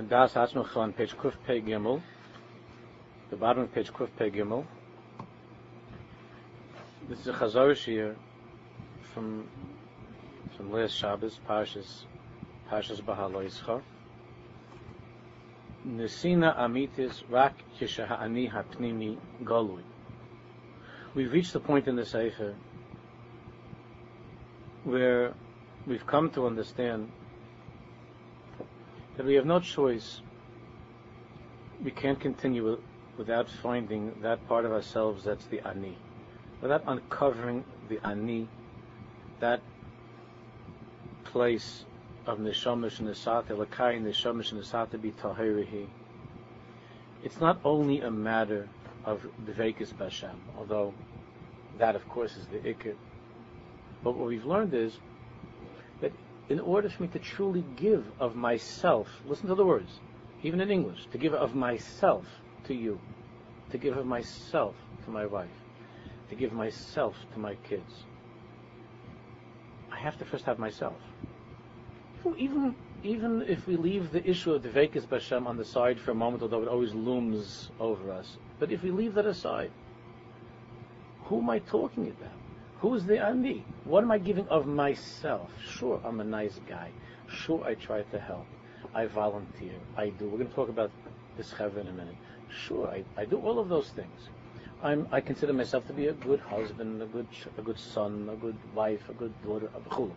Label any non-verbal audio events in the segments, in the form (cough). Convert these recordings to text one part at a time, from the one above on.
On page Kuf Gimel, the bottom of page Kuf Gimel. This is a Chazor Shir from from last Shabbos, Parshas Parshas Bahaloischa. Nesina Amitis Rak Hapnimi Golui. We've reached the point in the Sefer where we've come to understand that we have no choice. We can't continue without finding that part of ourselves that's the ani, without uncovering the ani, that place of neshamish nesata, lakai neshamish nesata b'tahirihi. It's not only a matter of dveikis b'Hashem, although that, of course, is the ikr. But what we've learned is in order for me to truly give of myself, listen to the words, even in English, to give of myself to you, to give of myself to my wife, to give myself to my kids, I have to first have myself. Even even if we leave the issue of the Vekas Bashem on the side for a moment, although it always looms over us, but if we leave that aside, who am I talking about? Who's the Ani? Uh, what am I giving of myself? Sure, I'm a nice guy. Sure, I try to help. I volunteer. I do. We're going to talk about this chevra in a minute. Sure, I, I do all of those things. I'm, I consider myself to be a good husband, a good, a good son, a good wife, a good daughter, a chulu.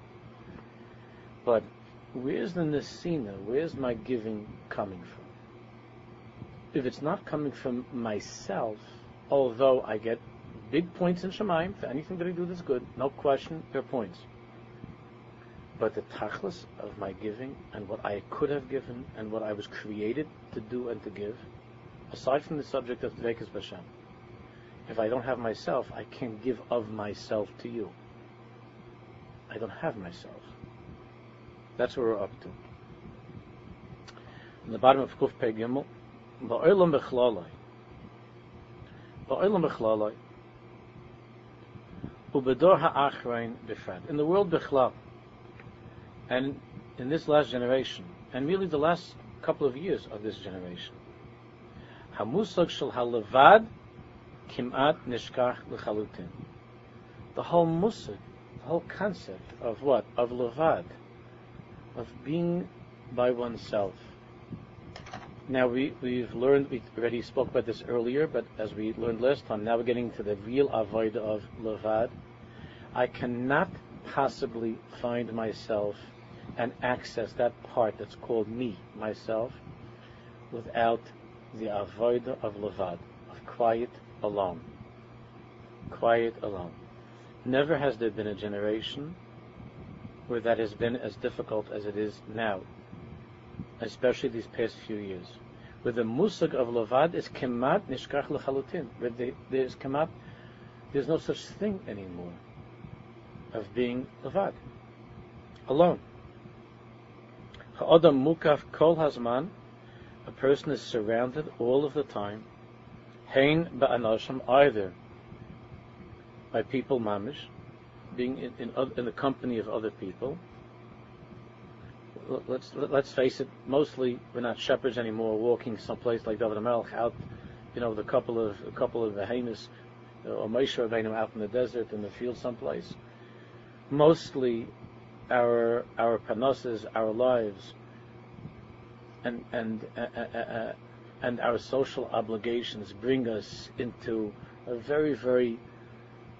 But where's the nesina? Where's my giving coming from? If it's not coming from myself, although I get big points in Shemaim for anything that I do that's good. No question, they're points. But the tachlis of my giving and what I could have given and what I was created to do and to give, aside from the subject of Dvekas Bashem, if I don't have myself, I can't give of myself to you. I don't have myself. That's what we're up to. In the bottom of Kuf Pei Gimel, Ba'olam Bechlalai. Ba'olam Bechlalai. Ubedor ha'achrein. In the world bechlal, and in this last generation, and really the last couple of years of this generation, hamusag shel halevad kimat nishkach lechalutin. The whole musag, the whole concept of what? Of levad, of being by oneself. Now we, we've learned, we already spoke about this earlier, but as we learned last time, now we're getting to the real avoida of levad. I cannot possibly find myself and access that part that's called me, myself, without the avoida of levad, of quiet alone. Quiet alone. Never has there been a generation where that has been as difficult as it is now especially these past few years, where the musag of Lavad is kemat nishkach lechalutin, where there's kemat, there's no such thing anymore of being Lavad, alone. Ha'odam mukaf kol hazman, a person is surrounded all of the time, hein ba'anosham, either by people mamish, being in, in, in the company of other people, let's let's face it, mostly we're not shepherds anymore, walking someplace like David Melch out, you know, with a couple of a couple of behemoths or Moshe Rabbeinu out in the desert in the field someplace. Mostly, our our panosses, our lives, and and uh, uh, uh, and our social obligations bring us into a very very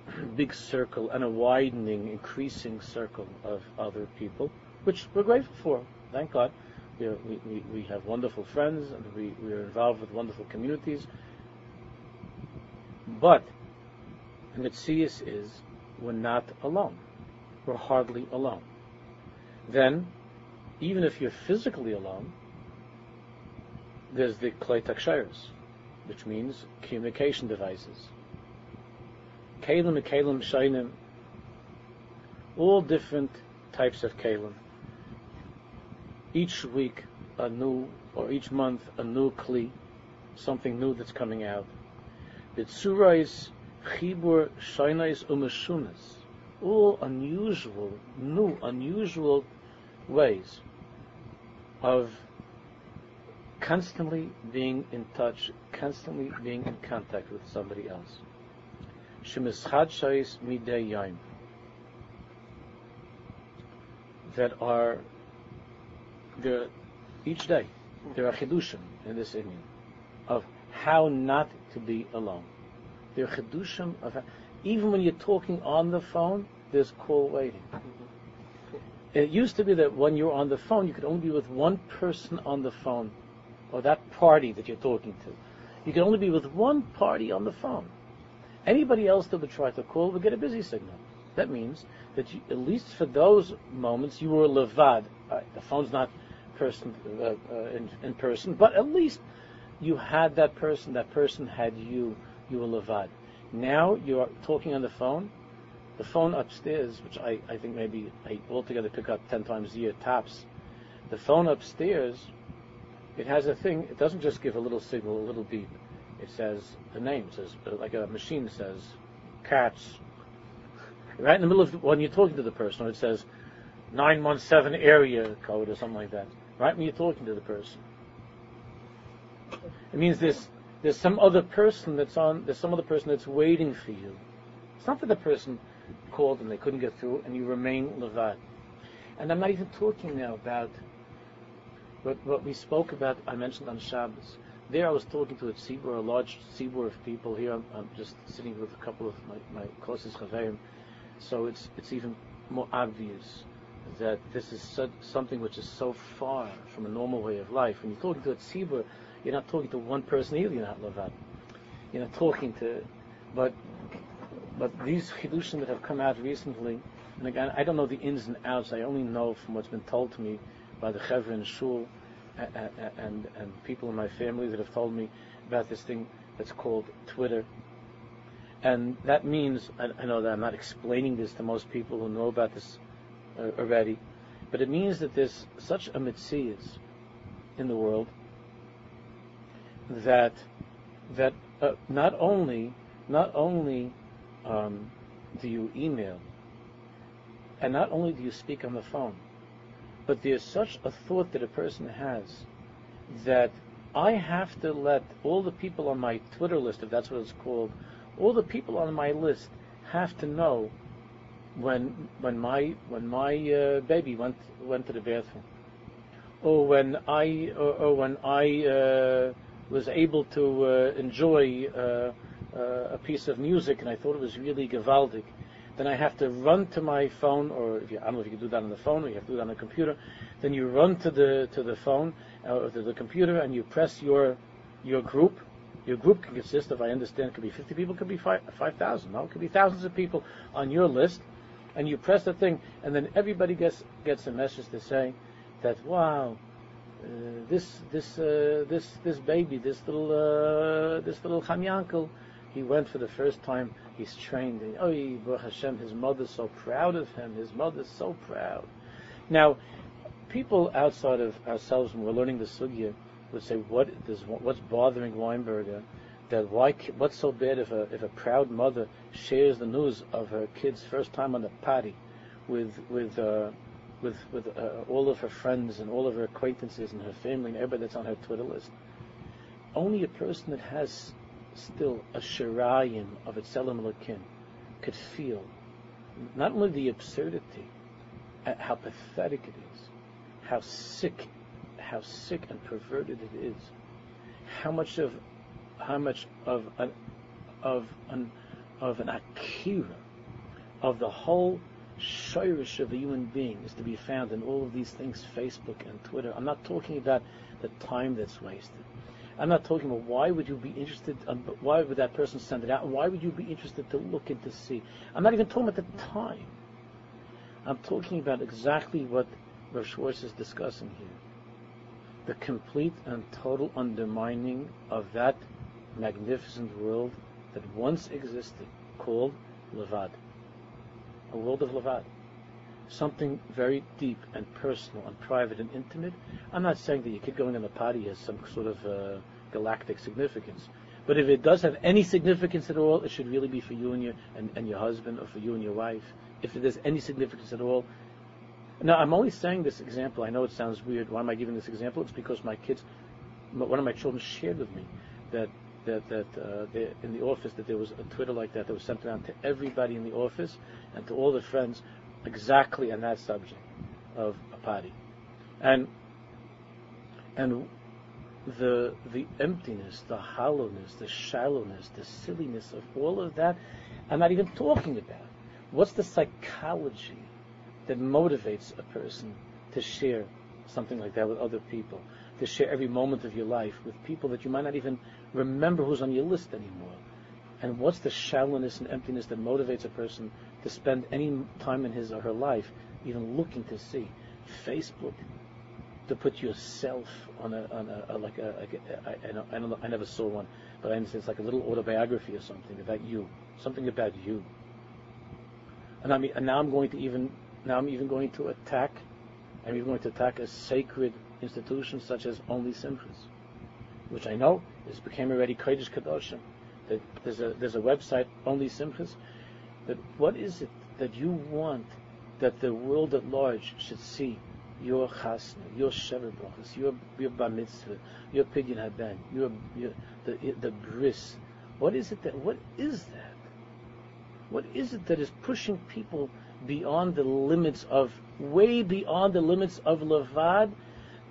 (clears throat) big circle and a widening, increasing circle of other people which we're grateful for. Thank God. We, we, we have wonderful friends and we, we are involved with wonderful communities. But the Mitzias is we're not alone. We're hardly alone. Then, even if you're physically alone, there's the Klei Takshiris, which means communication devices. Kalim and Kalim Shainim, all different types of Kalim each week a new, or each month a new kli, something new that's coming out. The tsurais, chibur, shainais, umashunas, all unusual, new, unusual ways of constantly being in touch, constantly being in contact with somebody else. That are there each day. There are chidushim in this inyan of how not to be alone. There are chidushim of even when you're talking on the phone, there's call waiting. It used to be that when you're on the phone, you could only be with one person on the phone, or that party that you're talking to. You could only be with one party on the phone. Anybody else that would try to call would get a busy signal. That means that you, at least for those moments, you were levad. The phone's not person uh, uh, in, in, person, but at least you had that person. That person had you. You were levad. Now you're talking on the phone the phone upstairs, which I, I think maybe I altogether pick up 10 times a year, tops, the phone upstairs, it has a thing, it doesn't just give a little signal, a little beep. It says the name, it says, uh, like a machine says, cats. Right in the middle of, when you're talking to the person, it says 917 area code or something like that. Right when you're talking to the person. It means there's, there's some other person that's on, there's some other person that's waiting for you. It's not that the person called and they couldn't get through, and you remain levad. And I'm not even talking now about what, what we spoke about. I mentioned on Shabbos. There, I was talking to a tzibur, a large tzibur of people. Here, I'm, I'm, just sitting with a couple of my, my closest chaverim. So it's it's even more obvious that this is so, something which is so far from a normal way of life. When you're talking to a tzibur, you're not talking to one person either. You're not levad. You're not talking to, but but these chidushim that have come out recently, and again, I don't know the ins and outs. I only know from what's been told to me by the chevra and shul, and, and, and people in my family that have told me about this thing that's called Twitter. And that means, I, I know that I'm not explaining this to most people who know about this uh, already, but it means that there's such a mitzias in the world that that uh, not only not only um, do you email, and not only do you speak on the phone, but there's such a thought that a person has that I have to let all the people on my Twitter list, if that's what it's called, all the people on my list have to know when when my when my uh, baby went went to the bathroom, or when I or, or when I uh, was able to uh, enjoy uh, a piece of music and I thought it was really gewaldig, then I have to run to my phone, or if you, I don't know if you can do that on the phone or you have to do that on the computer. Then you run to the to the phone uh, or to the computer and you press your your group. Your group can consist of, I understand, it could be 50 people, it could be 5,000. no, it could be thousands of people on your list, and you press the thing, and then everybody gets gets a message to say that wow, uh, this this uh, this this baby, this little uh, this little chamyankel he went for the first time. He's trained. And, oh, Baruch Hashem, his mother's so proud of him. His mother's so proud. Now, people outside of ourselves, when we're learning the sugya, would say, "What is what's bothering Weinberger? That why? What's so bad if a if a proud mother shares the news of her kid's first time on the potty with with uh, with with uh, all of her friends and all of her acquaintances and her family and everybody that's on her Twitter list? Only a person that has still a shirayim of its Elokim could feel not only the absurdity, uh, how pathetic it is, how sick, how sick and perverted it is, how much of, how much of an, of an, of an akira, of the whole shirish of a human being is to be found in all of these things, Facebook and Twitter. I'm not talking about the time that's wasted. I'm not talking about why would you be interested, um, why would that person send it out, and why would you be interested to look and to see. I'm not even talking about the time. I'm talking about exactly what Rav Schwartz is discussing here. The complete and total undermining of that magnificent world that once existed, called Levad. A world of Levad something very deep and personal and private and intimate. I'm not saying that your kid going on a potty has some sort of uh, galactic significance. But if it does have any significance at all, it should really be for you and your and, and your husband or for you and your wife. If there's any significance at all. Now I'm only saying this example. I know it sounds weird. Why am I giving this example? It's because my kids one of my children shared with me that that that uh, in the office that there was a Twitter like that that was sent around to everybody in the office and to all the friends exactly on that subject of a party, and and the the emptiness, the hollowness, the shallowness, the silliness of all of that. I'm not even talking about. What's the psychology that motivates a person to share something like that with other people? To share every moment of your life with people that you might not even remember who's on your list anymore. And what's the shallowness and emptiness that motivates a person to spend any time in his or her life even looking to see? Facebook, to put yourself on a, on a, a like a, I, I, don't, I, know, I never saw one, but I understand it's like a little autobiography or something about you, something about you. And I mean, and now I'm going to even now I'm even going to attack, I'm even going to attack a sacred institution such as Only Simchas, which I know is became already Kodesh Kadoshim. There's a there's a website Only Simchas. That what is it that you want that the world at large should see your chasna, your sheva brachas, your your bar mitzvah, your pidyon haben, your, your the the bris. What is it that? What is that? What is it that is pushing people beyond the limits of, way beyond the limits of levad,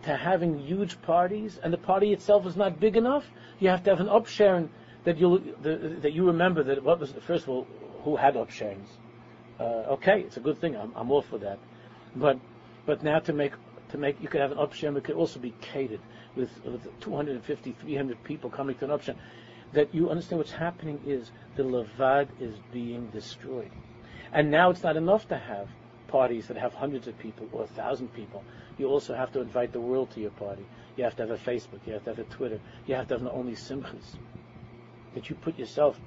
to having huge parties, and the party itself is not big enough? You have to have an upsharing that you that you remember that. What was first of all, who had upsharings? Uh, okay, it's a good thing. I'm, I'm all for that, but but now to make to make you could have an upsham, it could also be catered with, with 250, 300 people coming to an upsham. That you understand what's happening is the Levad is being destroyed. And now it's not enough to have parties that have hundreds of people or a thousand people. You also have to invite the world to your party. You have to have a Facebook. You have to have a Twitter. You have to have not only simchas. That you put yourself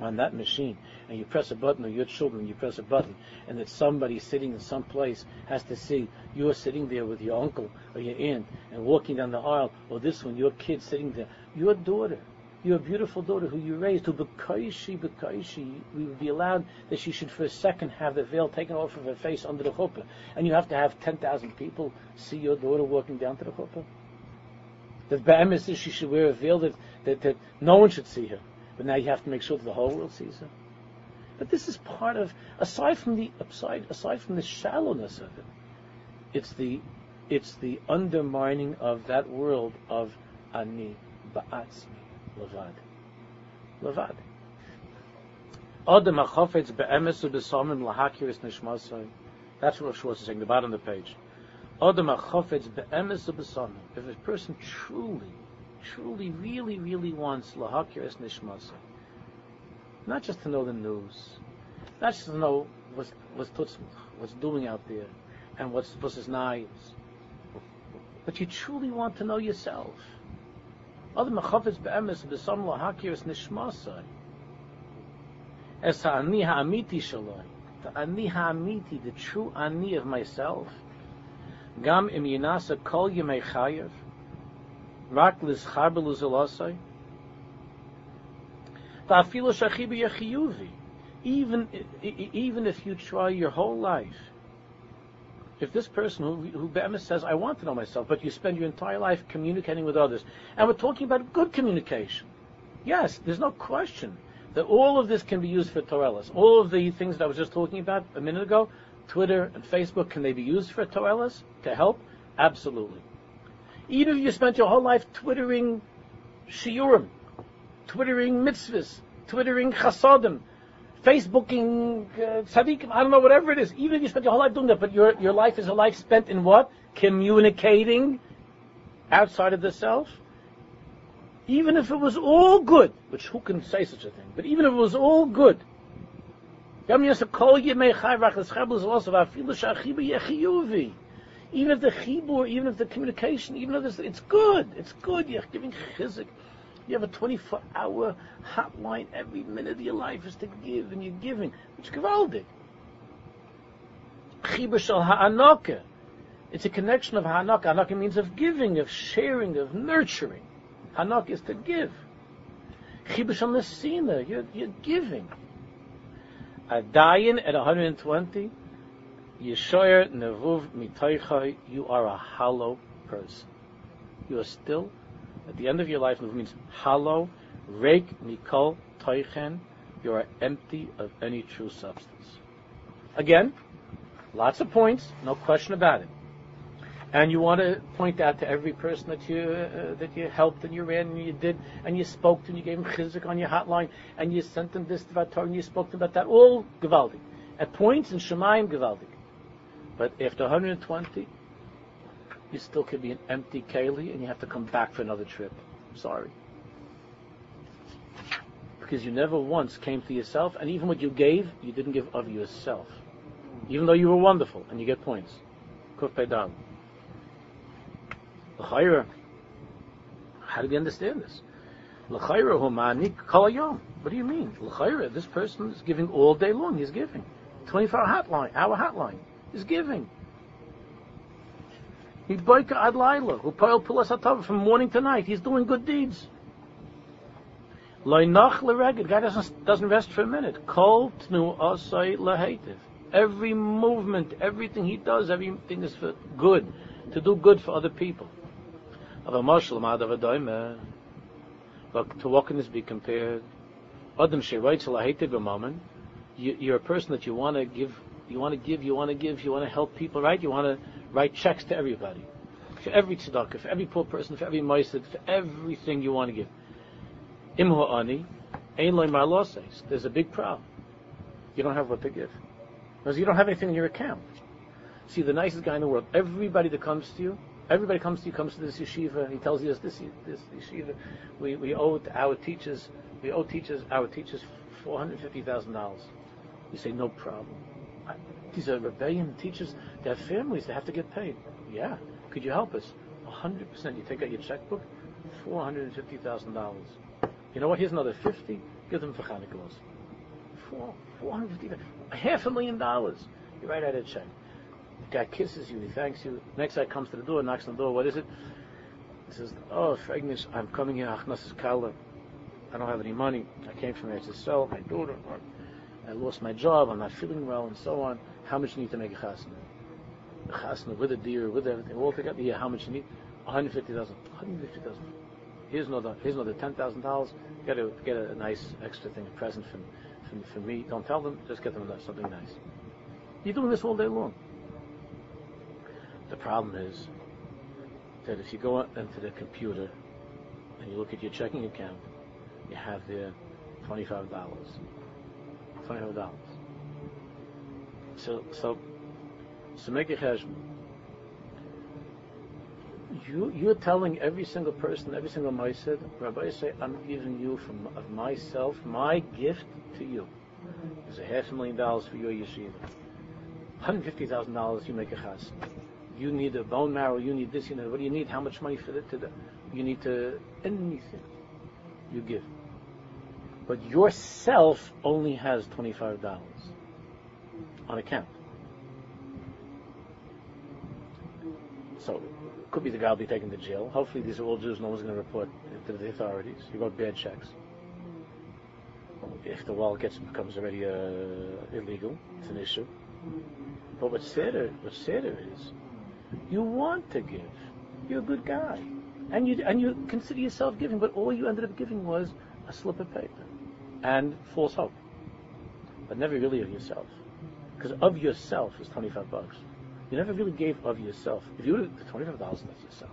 on that machine and you press a button, or your children, you press a button, and that somebody sitting in some place has to see you're sitting there with your uncle or your aunt and walking down the aisle, or this one, your kid sitting there, your daughter, your beautiful daughter who you raised, who bekaishi, bekaishi, we would be allowed that she should for a second have the veil taken off of her face under the chuppah. And you have to have 10,000 people see your daughter walking down to the chuppah. That Ba'emes is she should wear a veil that, that, that no one should see her. But now you have to make sure that the whole world sees her. But this is part of, aside from the aside, aside from the shallowness of it, it's the it's the undermining of that world of ani ba'atzmi levad levad. Adam achofetz be'emes u'besamim lahakiris nishmasai. That's what Schwartz is saying, the bottom of the page. Adam achofetz be'emes u'besamim. If a person truly, truly, really, really wants lahakiris nishmasai, not just to know the news, not just to know what's what's what's doing out there, and what's his knives, but you truly want to know yourself. Other be'emes b'sam nishmasai. Es ha'ani ha'amiti shaloi. The ani ha'amiti, the true ani of myself. Gam im yinasa kol chayev. Rak lizchar even even if you try your whole life, if this person who, who Be'emes says, I want to know myself, but you spend your entire life communicating with others, and we're talking about good communication. Yes, there's no question that all of this can be used for Torellas. All of the things that I was just talking about a minute ago, Twitter and Facebook, can they be used for Torellas to help? Absolutely. Even if you spent your whole life twittering shiurim, twittering mitzvahs, twittering chasadim, Facebooking uh, I don't know, whatever it is. Even if you spend your whole life doing that, but your, your life is a life spent in what? Communicating outside of the self. Even if it was all good, which who can say such a thing, but even if it was all good, even if the chibur, even if the communication, even if it's good, it's good, you're giving chizik, you have a 24-hour hotline. Every minute of your life is to give, and you're giving. It's gewaldig. It's a connection of ha'anaka. Ha'anaka means of giving, of sharing, of nurturing. Ha'anaka is to give. Shal nesina. You're, you're giving. A dying at 120, Yeshoyer Nevuv Mitoichai, you are a hollow person. You are still At the end of your life, it means hollow, reik mikol toichen, you are empty of any true substance. Again, lots of points, no question about it. And you want to point out to every person that you uh, that you helped and you ran and you did and you spoke to and you gave them chizik on your hotline and you sent them this about Torah and you spoke to them about that. All gewaldig. At points in Shemaim gewaldig. But after 120, you still could be an empty keli and you have to come back for another trip. I'm sorry. Because you never once came to yourself, and even what you gave, you didn't give of yourself. Even though you were wonderful, and you get points. Kuf Pedal. L'chayra. How do we understand this? L'chayra humani kol What do you mean? L'chayra, this person is giving all day long. He's giving. 24 hour hotline, hour hotline. He's giving. He boika ad laila, who poil pulas from morning to night. He's doing good deeds. Loinach lereged. Guy doesn't doesn't rest for a minute. Kol tnu asay lehetiv. Every movement, everything he does, everything is for good, to do good for other people. Of a marshal But to what can this be compared? Adam sheiroitz lehetiv a moment. You're a person that you want to give, you want to give, you want to give, you want to help people, right? You want to write checks to everybody, for every tzedakah, for every poor person, for every meisid, for everything you want to give. Imhu ani, ein loy marloses. There's a big problem. You don't have what to give. Because you don't have anything in your account. See, the nicest guy in the world, everybody that comes to you, everybody comes to you, comes to this yeshiva, he tells you this, this, this yeshiva, we, we owe our teachers, we owe teachers, our teachers $450,000. You say, no problem. These are rebellion teachers, they have families, they have to get paid. Yeah. Could you help us? 100%. You take out your checkbook, $450,000. You know what? Here's another 50. Give them for Hanukkah. Four, 450, half a million dollars. You write out a check. The guy kisses you, he thanks you. Next guy comes to the door, knocks on the door. What is it? He says, "Oh, Fragnish, I'm coming here. Achnas Kala. I don't have any money. I came from Eretz Yisrael. My daughter, I lost my job. I'm not feeling well, and so on how much you need to make a chasna. A chasna with a deer, with everything, all together. Yeah, how much you need? 150,000. 150,000. Here's another, here's another $10,000. Get a, get a nice extra thing, a present from, from, from me. Don't tell them, just get them something nice. You're doing this all day long. The problem is that if you go into the computer and you look at your checking account, you have there $25. $25. So so so make a cheshbon you, you're telling every single person, every single Moisid, Rabbi say, I'm giving you from of myself, my gift to you. Mm-hmm. There's a half a million dollars for your yeshiva. $150,000 you make a chas. You need a bone marrow, you need this, you know, what do you need? How much money for the, you need to, anything you give. But yourself only has $25 on account. So could be the guy will be taken to jail. Hopefully, these are all Jews. No one's going to report to the authorities. He wrote bad checks. If the wall gets becomes already uh, illegal, it's an issue. But what's sadder, what's sadder is, you want to give. You're a good guy, and you and you consider yourself giving, but all you ended up giving was a slip of paper and false hope, but never really of yourself, because of yourself is twenty five bucks. You never really gave of yourself. If you would, the twenty-five thousand, that's yourself.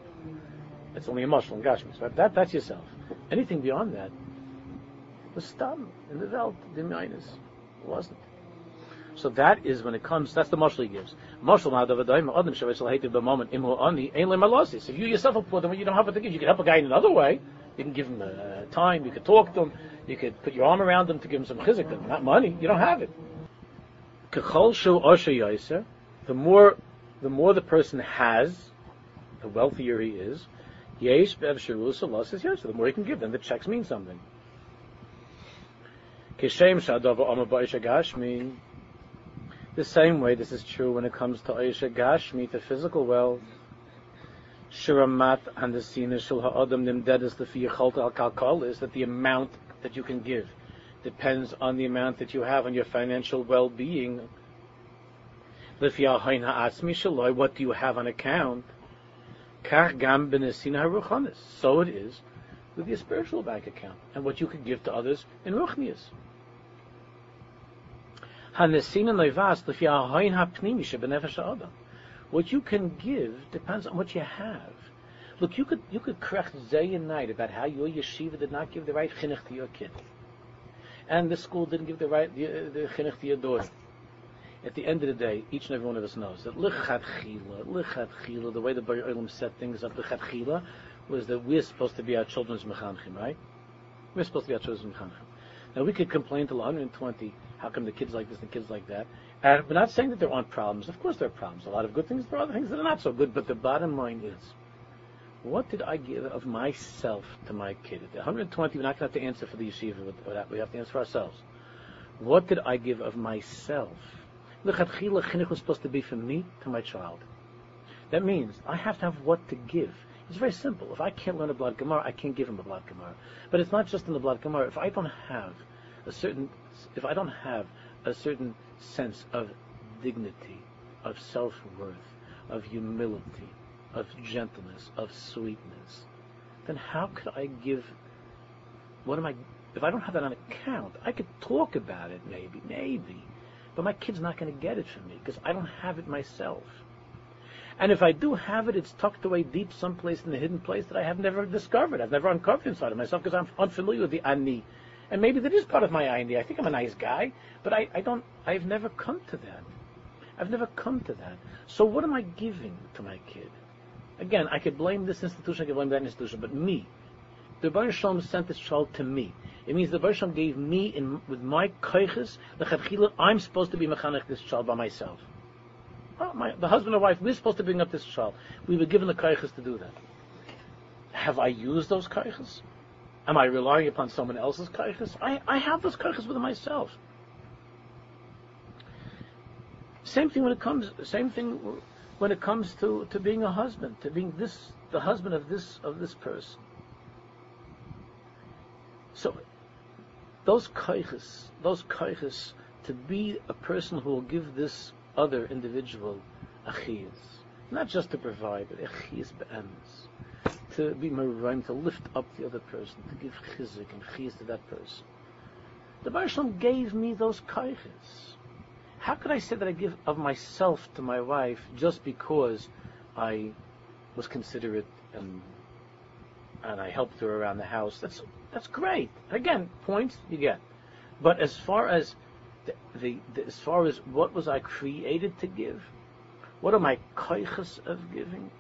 It's only a muscle and gashmis, but that that's yourself. Anything beyond that was stam in the Welt, the minus wasn't. So that is when it comes. That's the muscle he gives. Hated the moment. If you yourself are poor, then you don't have what to give. You can help a guy in another way. You can give him uh, time. You can talk to him. You could put your arm around him to give him some chizik. Not money. You don't have it. The more the more the person has, the wealthier he is, yesh the more he can give, then the checks mean something. Kishem. The same way this is true when it comes to Aisha Gashmi, the physical wealth. Shiramat and the Sina Shul Ha'adam Nimdedas Lefi Yechalt Al Kalkal is that the amount that you can give depends on the amount that you have on your financial well-being what do you have on account? So it is with your spiritual bank account and what you can give to others in Ruchnias. What you can give depends on what you have. Look, you could you could correct day and night about how your yeshiva did not give the right chinuch to your kid, and the school didn't give the right the, uh, the chinuch to your daughter. At the end of the day, each and every one of us knows that lichat chila, lichat chila, the way the Baruch Olam set things up, lichat chila, was that we're supposed to be our children's mechanchim, right? We're supposed to be our children's mechanchim. Now we could complain to 120, how come the kids like this and the kids like that? And we're not saying that there aren't problems. Of course there are problems. A lot of good things, there are other things that are not so good. But the bottom line is, what did I give of myself to my kid? At 120, we're not going to have to answer for the yeshiva with that. We have to answer for ourselves. What did I give of myself? Lechatchila chinuch was supposed to be for me to my child. That means I have to have what to give. It's very simple. If I can't learn a blatt gemara, I can't give him a blatt gemara. But it's not just in the blatt gemara. If I don't have a certain, if I don't have a certain sense of dignity, of self-worth, of humility, of gentleness, of sweetness, then how could I give? What am I? If I don't have that on account, I could talk about it, maybe, maybe, but my kid's not going to get it from me because I don't have it myself. And if I do have it, it's tucked away deep someplace in the hidden place that I have never discovered. I've never uncovered inside of myself because I'm unfamiliar with the ani. And maybe that is part of my ani. I think I'm a nice guy, but I, I don't, I've never come to that. I've never come to that. So what am I giving to my kid? Again, I could blame this institution, I could blame that institution, but me. The Baruch Shalom sent this child to me. It means the Baruch Shalom gave me, in, with my koiches, the I'm supposed to be mechanech this child by myself. My, the husband and wife, we're supposed to bring up this child. We were given the koiches to do that. Have I used those koiches? Am I relying upon someone else's koiches? I, I have those koiches within myself. Same thing when it comes. Same thing when it comes to, to being a husband, to being this the husband of this of this person. So those kaiches, those kaiches, to be a person who will give this other individual achiyas, not just to provide, but achiyas be'emes, to be merayim, to lift up the other person, to give chizik and chiyas to that person. The Baruch gave me those kaiches. How could I say that I give of myself to my wife just because I was considerate and and I helped her around the house? That's that's great. Again, points you get. But as far as the, the, the as far as what was I created to give, what are my koiches of giving?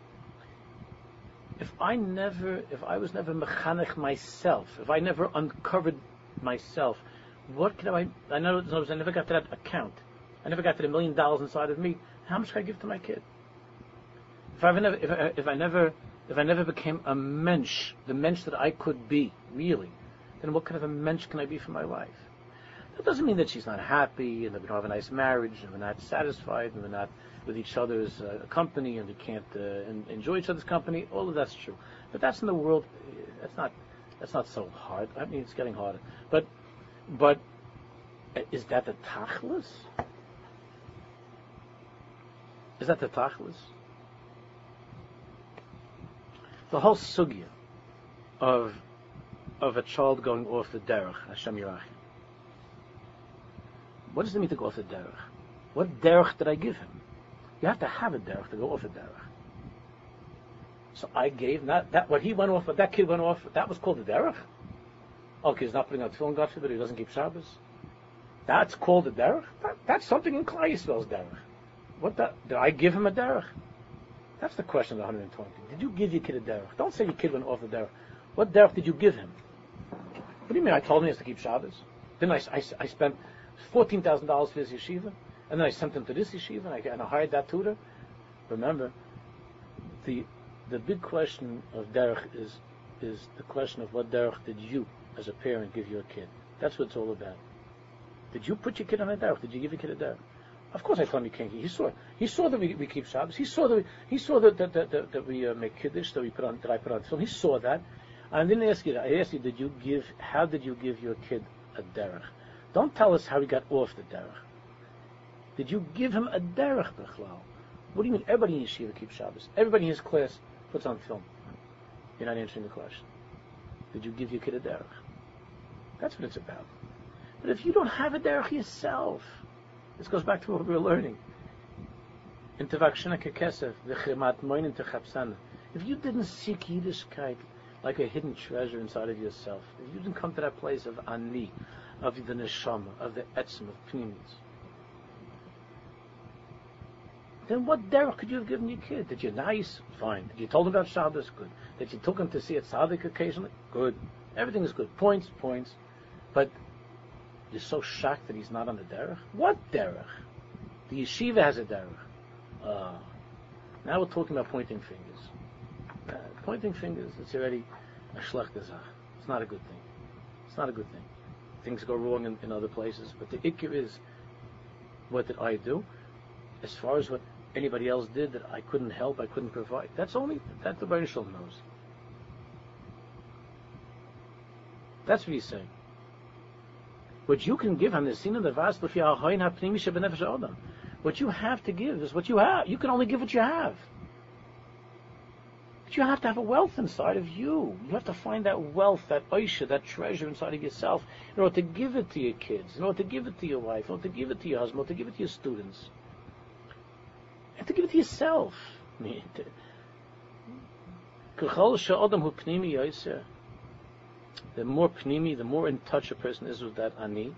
If I never, if I was never mechanech myself, if I never uncovered myself, what can I? I know I never got to that account. I never got to the million dollars inside of me. How much can I give to my kid? If I never, if I, if I never, if I never became a mensch, the mensch that I could be, really, then what kind of a mensch can I be for my wife? That doesn't mean that she's not happy and that we don't have a nice marriage and we're not satisfied and we're not with each other's uh, company and we can't uh, enjoy each other's company. All of that's true, but that's in the world. That's not. That's not so hard. I mean, it's getting harder. But, but, uh, is that the tachlis? Is that the tachlis? The whole sugya of of a child going off the derech, Hashem Yerachim. What does it mean to go off the derech? What derech did I give him? You have to have a derech to go off a derech. So I gave not that what he went off, what that kid went off. That was called a derech. Okay, he's not putting on tefillin, God forbid, he doesn't keep Shabbos. That's called a derech. That, that's something in Klal Yisrael's derech. What did I give him a derech? That's the question of the 120. Did you give your kid a derech? Don't say your kid went off the derech. What derech did you give him? What do you mean? I told him he has to keep Shabbos. Then I, I, I spent fourteen thousand dollars for his yeshiva, and then I sent him to this yeshiva, and I, and I hired that tutor. Remember, the the big question of derech is is the question of what derech did you, as a parent, give your kid? That's what it's all about. Did you put your kid on a derech? Did you give your kid a derech? Of course, I told him he can't. He saw. He saw that we, we keep Shabbos. He saw that. We, he saw that that, that, that, that we uh, make kiddush. That we put on. That I put on film. He saw that. I didn't ask you. That. I asked you. Did you give? How did you give your kid a derech? Don't tell us how he got off the derech. Did you give him a derech? What do you mean? Everybody in yeshiva keeps Shabbos. Everybody in his class Puts on film. You're not answering the question. Did you give your kid a derech? That's what it's about. But if you don't have a derech yourself, this goes back to what we were learning. If you didn't seek Yiddishkeit like a hidden treasure inside of yourself, if you didn't come to that place of ani, of the neshama, of the etzim, of pnimis, then what derech could you have given your kid? Did you're nice? Fine. You told him about Shabbos? Good. That you took him to see a tzaddik occasionally? Good. Everything is good. Points, points. But you're so shocked that he's not on the derech? What derech? The yeshiva has a derech. Uh, now we're talking about pointing fingers. Uh, pointing fingers, it's already a schlechte. It's not a good thing. It's not a good thing. Things go wrong in, in other places, but the ikir is, what did I do? As far as what anybody else did that I couldn't help, I couldn't provide. That's only that the Baruch knows. That's what he's saying. What you can give on the scene of the vast What you have to give is what you have. You can only give what you have. But you have to have a wealth inside of you. You have to find that wealth, that oisha, that treasure inside of yourself in order to give it to your kids, in order to give it to your wife, in order to give it to your husband, in order to give it to your students have to give it to yourself. (laughs) The more pnimi, the more in touch a person is with that ani,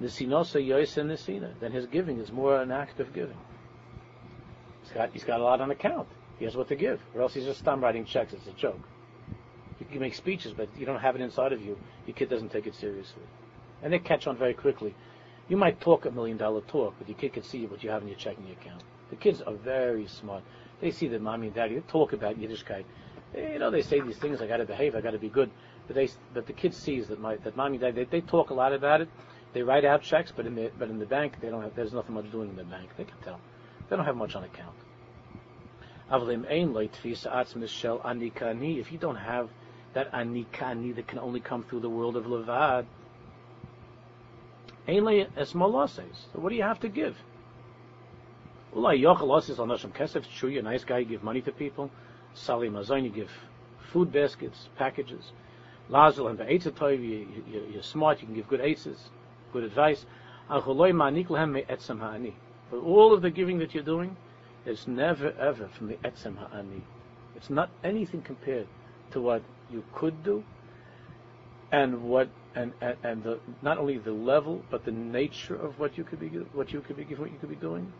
the sinosa yoisa nesina, then his giving is more an act of giving. He's got, he's got a lot on account. He has what to give, or else he's just stop writing checks. It's a joke. You can make speeches, but you don't have it inside of you. Your kid doesn't take it seriously, and they catch on very quickly. You might talk a million dollar talk, but your kid can see what you have in your checking account. The kids are very smart. They see that mommy and daddy talk about Yiddishkeit. You know, they say these things. I got to behave. I got to be good. But they, but the kid sees that my that mommy daddy they, they talk a lot about it. They write out checks, but in the but in the bank they don't have. There's nothing much doing in the bank. They can tell. They don't have much on account. If you don't have that anikani that can only come through the world of levad, so what do you have to give? Ulai yochel you're a nice guy. You give money to people. Sali mazon. You give food baskets, packages. Lazul and be'etzatoy. You're smart. You can give good aitzes, good advice. But all of the giving that you're doing is never ever from the etzem ha'ani. It's not anything compared to what you could do, and what and and, and the, not only the level but the nature of what you could be what you could be giving what you could be doing.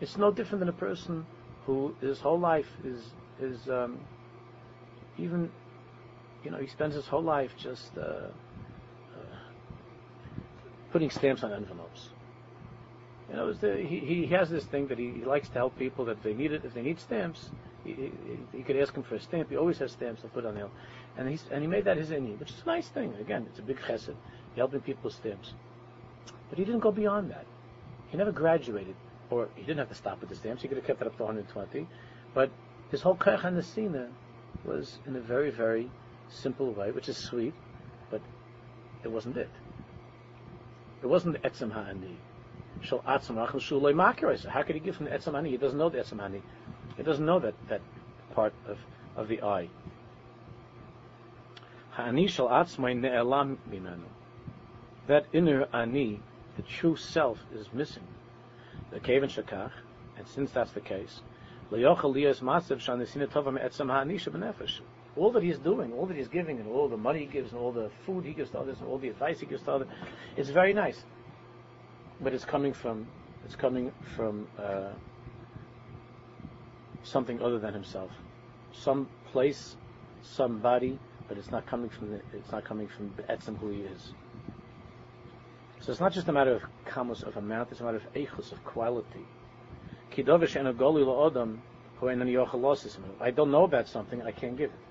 It's no different than a person who his whole life is is um, even you know he spends his whole life just uh, uh, putting stamps on envelopes. You know, the, he, he has this thing that he, he, likes to help people that they need it, if they need stamps, he, he, he could ask him for a stamp. He always has stamps to put on there, and he's and he made that his inyan, which is a nice thing. Again, it's a big chesed, helping people with stamps. But he didn't go beyond that. He never graduated or he didn't have to stop with the stamps. He could have kept it up to 120. But his whole Kach Nesina was in a very, very simple way, which is sweet, but it wasn't it. It wasn't the Etzem Ha'ani. Shal Atzam Rachel Shuloi Makirais. How could he give from the Etzem Ha'ani? He doesn't know the Etzem Ha'ani. He doesn't know that, that part of, of the eye. Ha'ani Shal Atzmai Ne'elam Bimenu. That inner Ani, the true self, is missing the cave in Shakach, and since that's the case, all that he's doing, all that he's giving, and all the money he gives, and all the food he gives to others, and all the advice he gives to others, it's very nice. But it's coming from, it's coming from uh, something other than himself, some place, somebody, but it's not coming from the, it's not coming from etzem who he is. So it's not just a matter of kamos of amount; it's a matter of eichus of quality. I don't know about something, I can't give it.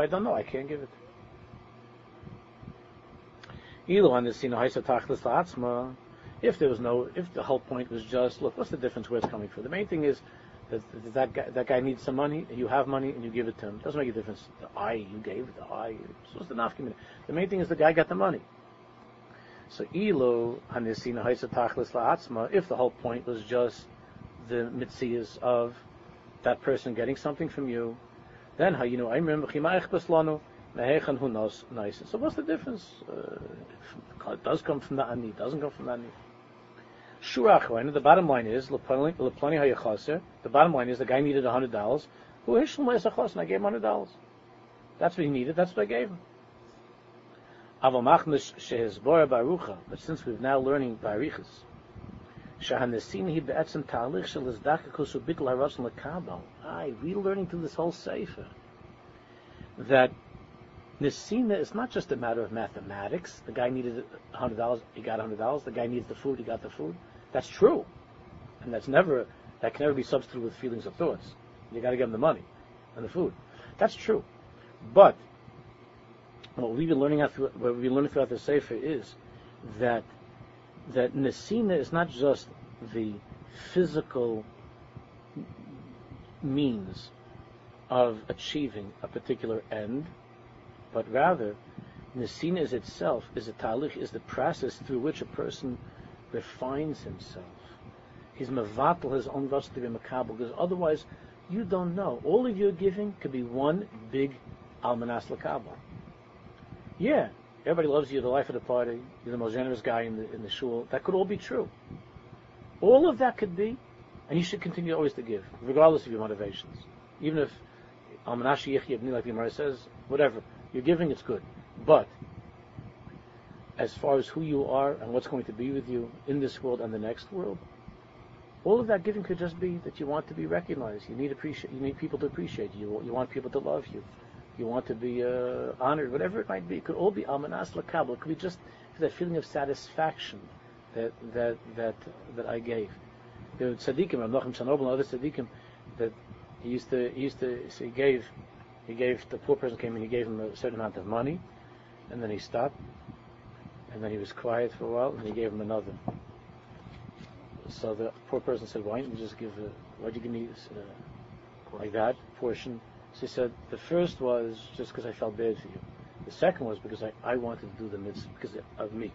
I don't know, I can't give it. If there was no, if the whole point was just, look, what's the difference where it's coming from? The main thing is that that guy, that guy needs some money, you have money, and you give it to him. It doesn't make a difference. The I you gave, the I. So what's the nafkim? The main thing is the guy got the money. So ilu hanisina tachlis la'atzma, if the whole point was just the mitzias of that person getting something from you, then how you know I remember So what's the difference? Uh, it does come from the ani, doesn't come from the ani. Shurach, the bottom line is, the bottom line is the guy needed hundred dollars. Who and I gave him hundred dollars. That's what he needed, that's what I gave him. But since we're now learning Barichas, שהנסיני בעצם תהליך של הזדקקוס וביטל הרצון לקבל. Aye, we learning through this whole sefer that Nisina is not just a matter of mathematics. The guy needed $100, he got $100. The guy needs the food, he got the food. That's true. And that's never, that can never be substituted with feelings or thoughts. You gotta give him the money and the food. That's true. But, what we've been learning, out through, what we've been learning throughout the Sefer is that that Nesina is not just the physical means of achieving a particular end, but rather Nesina is itself, is a talich, is the process through which a person refines himself. He's mavatal his own rust to be makabel, because otherwise you don't know. All of your giving could be one big almanas lakabel. Yeah, Everybody loves you, the life of the party, you're the most generous guy in the, in the shul. That could all be true. All of that could be, and you should continue always to give, regardless of your motivations. Even if Almanashi Yechye like the says, whatever, you're giving, it's good. But, as far as who you are and what's going to be with you in this world and the next world, all of that giving could just be that you want to be recognized. You need appreciate. You need people to appreciate you. You want people to love you you want to be uh, honored, whatever it might be. It could all be almanas lakabel. It could be just that feeling of satisfaction that that that that I gave. The tzaddikim, Ramnachim Chernobyl, and other tzaddikim, that he used to he used to so he gave he gave the poor person came and he gave him a certain amount of money, and then he stopped, and then he was quiet for a while, and he gave him another. So the poor person said, "Why didn't you just give? A, why'd you give me this, uh, like that portion?" She said, the first was just because I felt bad for you. The second was because I, I wanted to do the mitzvah because of me.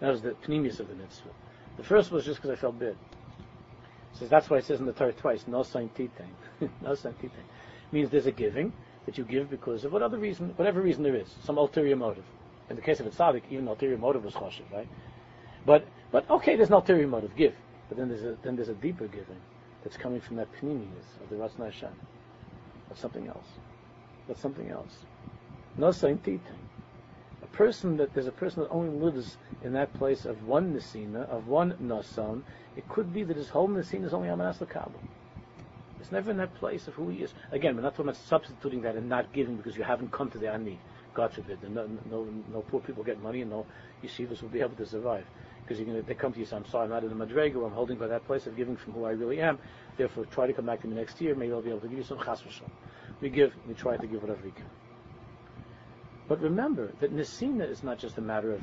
That was the pnimius of the mitzvah. The first was just because I felt bad. Says that's why it says in the Torah twice, no sign titang. (laughs) no sign titang. Means there's a giving that you give because of what other reason, whatever reason there is, some ulterior motive. In the case of a tzaddik, even ulterior motive was choshev, right? But but okay, there's an ulterior motive, give. But then there's a then there's a deeper giving that's coming from that pnimius of the Ratzon Hashem. That's something else. That's something else. No saintite. A person that there's a person that only lives in that place of one nesina, of one nasan. It could be that his whole nesina is only amanas lekabel. It's never in that place of who he is. Again, we're not talking about substituting that and not giving because you haven't come to the ani. God forbid. No, no, no poor people get money and no yeshivas will be able to survive. Because they come to you say, I'm sorry, I'm not in the Madrega, I'm holding by that place of giving from who I really am. Therefore, try to come back to me next year. Maybe I'll be able to give you some chas We give, we try to give whatever we can. But remember that Nisina is not just a matter of,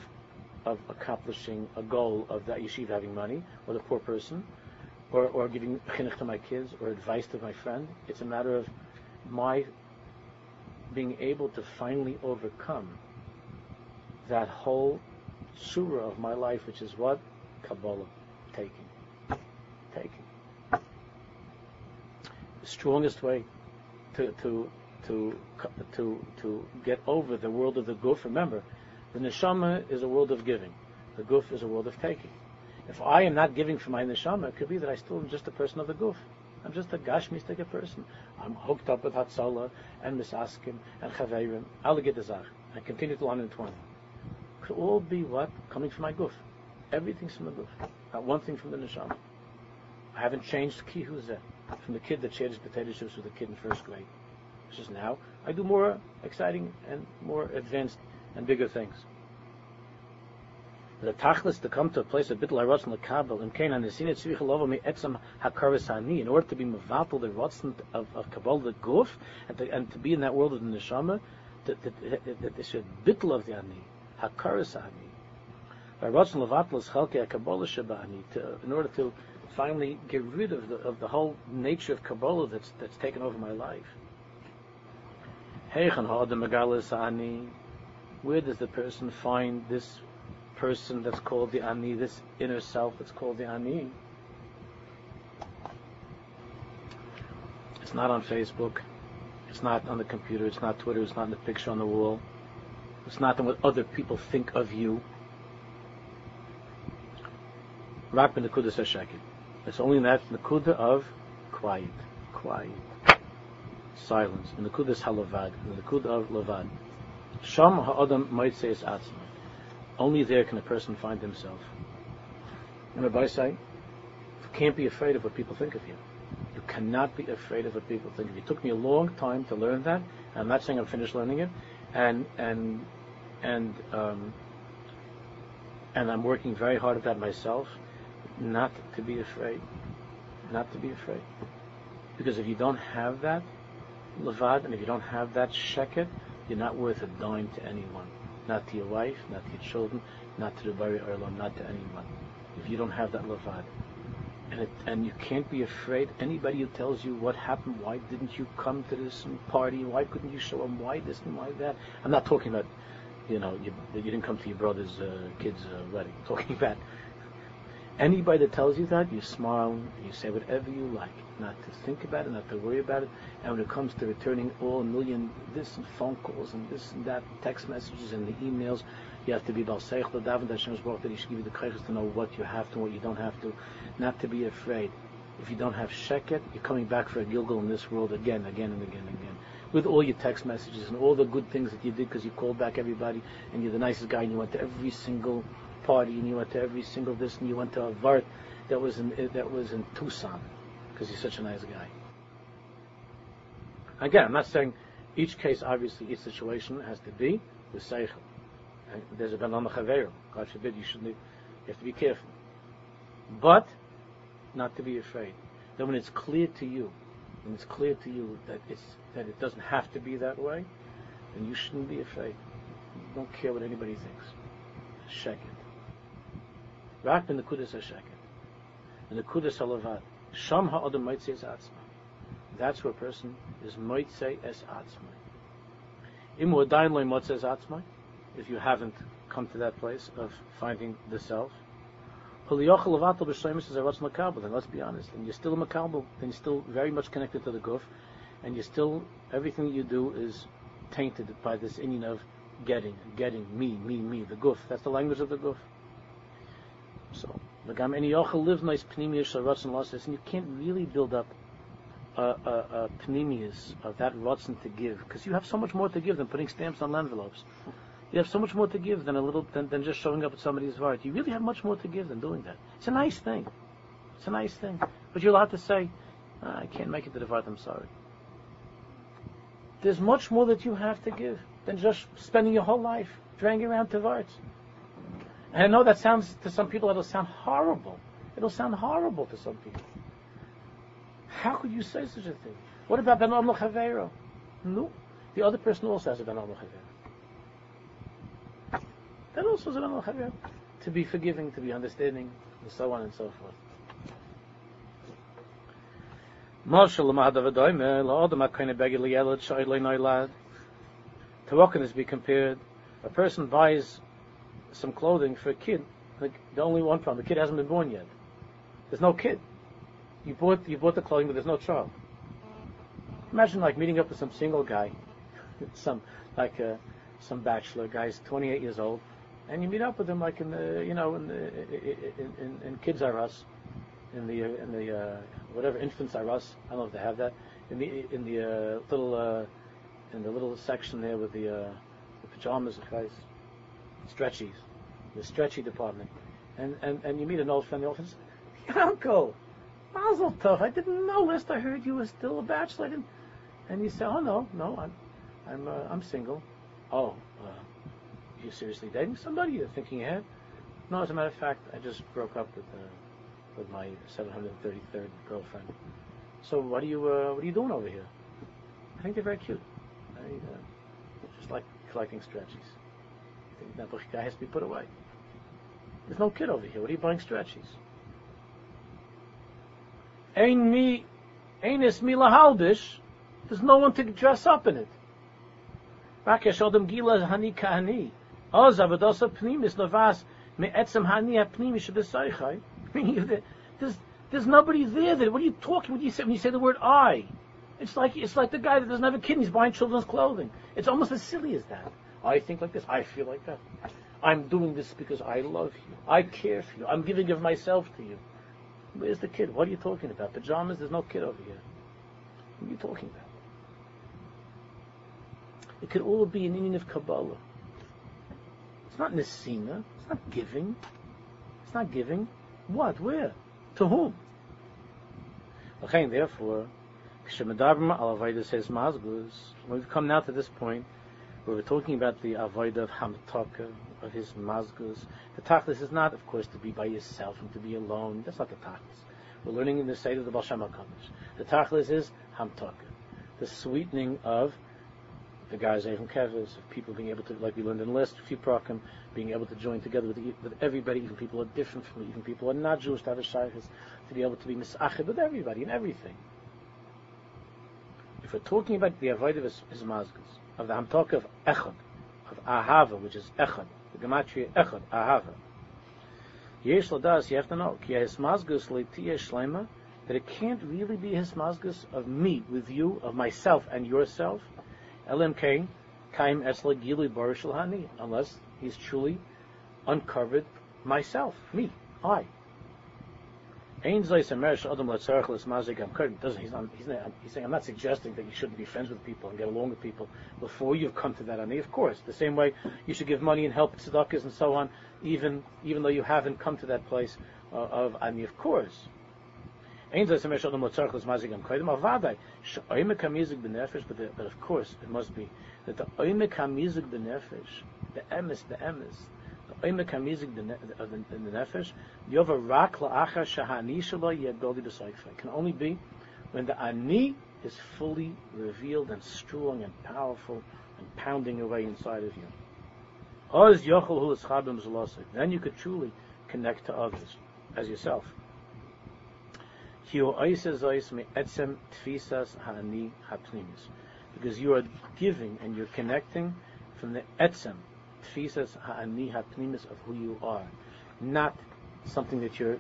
of accomplishing a goal of that yeshiva having money, or the poor person, or, or giving chinuch to my kids, or advice to my friend. It's a matter of my being able to finally overcome that whole surah of my life, which is what? Kabbalah. Taking. Taking. The strongest way to, to, to, to, to get over the world of the guf, remember, the neshama is a world of giving. The guf is a world of taking. If I am not giving for my neshama, it could be that I still am just a person of the guf. I'm just a gashmistic person. I'm hooked up with Hatzalah and Misaskim and Chaverim. I'll get the Zach. I continue to 120 could all be what? Coming from my guf. Everything's from the guf. Not uh, one thing from the neshama. I haven't changed kihuzeh from the kid that shared his potato chips with the kid in first grade. Just now I do more exciting and more advanced and bigger things. The tachlis to come to a place of bittul harotzen lekabel and kain and nesinit tzvich lova mi etzem hakaris hani in order to be mevatel the rotzen of, of kabel the guf and to, and to be in that world of the neshama that that this should bittul of the ani hakaras ani. By Chalke in order to finally get rid of the of the whole nature of Kabbalah that's that's taken over my life. Where does the person find this person that's called the Ani, this inner self that's called the Ani? It's not on Facebook. It's not on the computer. It's not Twitter. It's not in the picture on the wall. It's not in what other people think of you. Rak Nakuda Sashakit. It's only in that Nakuda of quiet, quiet, silence. In Nakuda is Halavad. In the Nakuda of Lavad. Sham ha'adam might say it's. Only there can a person find himself. And Rabbi say, you can't be afraid of what people think of you. You cannot be afraid of what people think of you. It took me a long time to learn that. I'm not saying I'm finished learning it, and and and um, and I'm working very hard at that myself. Not to be afraid, not to be afraid, because if you don't have that levad, and if you don't have that sheket, you're not worth a dime to anyone. Not to your wife, not to your children, not to the Bari Olam, not to anyone. If you don't have that levad. And, it, and you can't be afraid. Anybody who tells you what happened, why didn't you come to this party, why couldn't you show them, why this and why that. I'm not talking about, you know, you, you didn't come to your brother's uh, kid's uh, wedding. (laughs) Talking about anybody that tells you that, you smile, you say whatever you like, not to think about it, not to worry about it. And when it comes to returning all a million this and phone calls and this and that, text messages and the emails, you have to be balseich l'daven that Hashem's that He should give you the courage to know what you have to, what you don't have to, not to be afraid. If you don't have sheket, you're coming back for a gilgul in this world again, again and again and again. With all your text messages and all the good things that you did because you called back everybody and you're the nicest guy and you went to every single party and you went to every single this and you went to a Vart that was in that was in Tucson because he's such a nice guy. Again, I'm not saying each case, obviously, each situation has to be with seichel. Uh, there's a ben chaveru. God forbid you shouldn't. You have to be careful, but not to be afraid. Then when it's clear to you, when it's clear to you that it's that it doesn't have to be that way, then you shouldn't be afraid. You don't care what anybody thinks. Sheket. Rak ben the kudus hasheket. And the kudus halavad. Sham ha'adam might say atzma. That's where a person is might say es atzma. Imu adayin loy atzma if you haven't come to that place of finding the self. Then let's be honest, and you're still a makabel, then you're still very much connected to the guf, and you're still everything you do is tainted by this inyan of getting, getting, me, me, me, the guf. That's the language of the guf. So, Vagam any yochel live nice pnimius ratzon losses, and you can't really build up a, a, a of that rotzen to give, because you have so much more to give than putting stamps on envelopes. You have so much more to give than a little than, than just showing up at somebody's heart. You really have much more to give than doing that. It's a nice thing. It's a nice thing. But you're allowed to say, ah, I can't make it to the Vart, I'm sorry. There's much more that you have to give than just spending your whole life dragging around to Vart. And I know that sounds, to some people, it'll sound horrible. It'll sound horrible to some people. How could you say such a thing? What about Ben Chavero? No. The other person also has a Ben Chavero. That also is to be forgiving, to be understanding, and so on and so forth. Can this be compared? A person buys some clothing for a kid. The only one problem, the kid hasn't been born yet. There's no kid. You bought you bought the clothing, but there's no child. Imagine like meeting up with some single guy, (laughs) some like uh, some bachelor guy, guy's 28 years old, and you meet up with them like in the you know in the in, in, in Kids R Us, in the in the uh, whatever infants R Us. I don't know if they have that in the in the uh, little uh, in the little section there with the, uh, the pajamas guys, stretchies, the stretchy department, and and and you meet an old friend. The old friend says, Uncle, Mazel Tov. I didn't know. Last I heard you were still a bachelor. And you say, Oh no, no, I'm I'm uh, I'm single. Oh. Uh, you seriously dating somebody? You're thinking ahead? No, as a matter of fact, I just broke up with uh, with my 733rd girlfriend. So what are you uh, what are you doing over here? I think they're very cute. I uh, just like collecting stretchies. I think that guy has to be put away. There's no kid over here. What are you buying stretchies? Ain't me, ain't es me lahalbish. There's no one to dress up in it. Rakesh odem gila hani kahani. Pnimis hani There's (laughs) there's nobody there. That what are you talking? What do you say when you say the word I? It's like it's like the guy that doesn't have a kid. He's buying children's clothing. It's almost as silly as that. I think like this. I feel like that. I'm doing this because I love you. I care for you. I'm giving of myself to you. Where's the kid? What are you talking about? Pajamas? There's no kid over here. What are you talking about? It could all be an union of Kabbalah. It's not Nesina. It's not giving. It's not giving. What? Where? To whom? Okay, therefore, when we've come now to this point, where we're talking about the avoida of hamtaka, of his mazgus, the tachlis is not, of course, to be by yourself and to be alone. That's not the tachlis. We're learning in the state of the Baal Shem HaKadosh. The tachlis is hamtaka, the sweetening of the guys from Kevis, of people being able to, like we learned in the last few prakim, being able to join together with, with everybody, even people who are different from even people who are not Jewish, to have a to be able to be misachid with everybody and everything. If we're talking about the avoida of his of the hamtok of echad, of ahava, which is echad, the gematria echad, ahava, yesh ladas, you have to know, ki his mazgas leitiyah shlema, that it can't really be his mazgas of me with you, of myself and yourself, LMK, Kaim Esla Gili Hani, unless he's truly uncovered myself, me, I. He's not, he's, saying I'm not suggesting that you shouldn't be friends with people and get along with people before you've come to that ani. Of course, the same way you should give money and help tzedakahs and so on, even even though you haven't come to that place uh, of ani. Of course, but, but of course, it must be that the oimek hamizig benefesh, the emes, the emes, the oimek hamizig of the the nefesh, yova rak la'achar shahani shalo yedoli b'soifa. can only be when the ani is fully revealed and strong and powerful and pounding away inside of you. Then you could truly connect to others as yourself. Because you are giving and you're connecting from the etzem, tfisas ha'ani ha'pnimis of who you are, not something that you're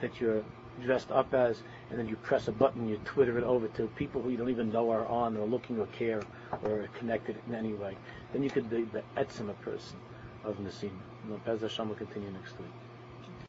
that you're dressed up as, and then you press a button, you twitter it over to people who you don't even know are on or looking or care or connected in any way. Then you could be the etzem a person of Nasim. And Hashem will continue next week.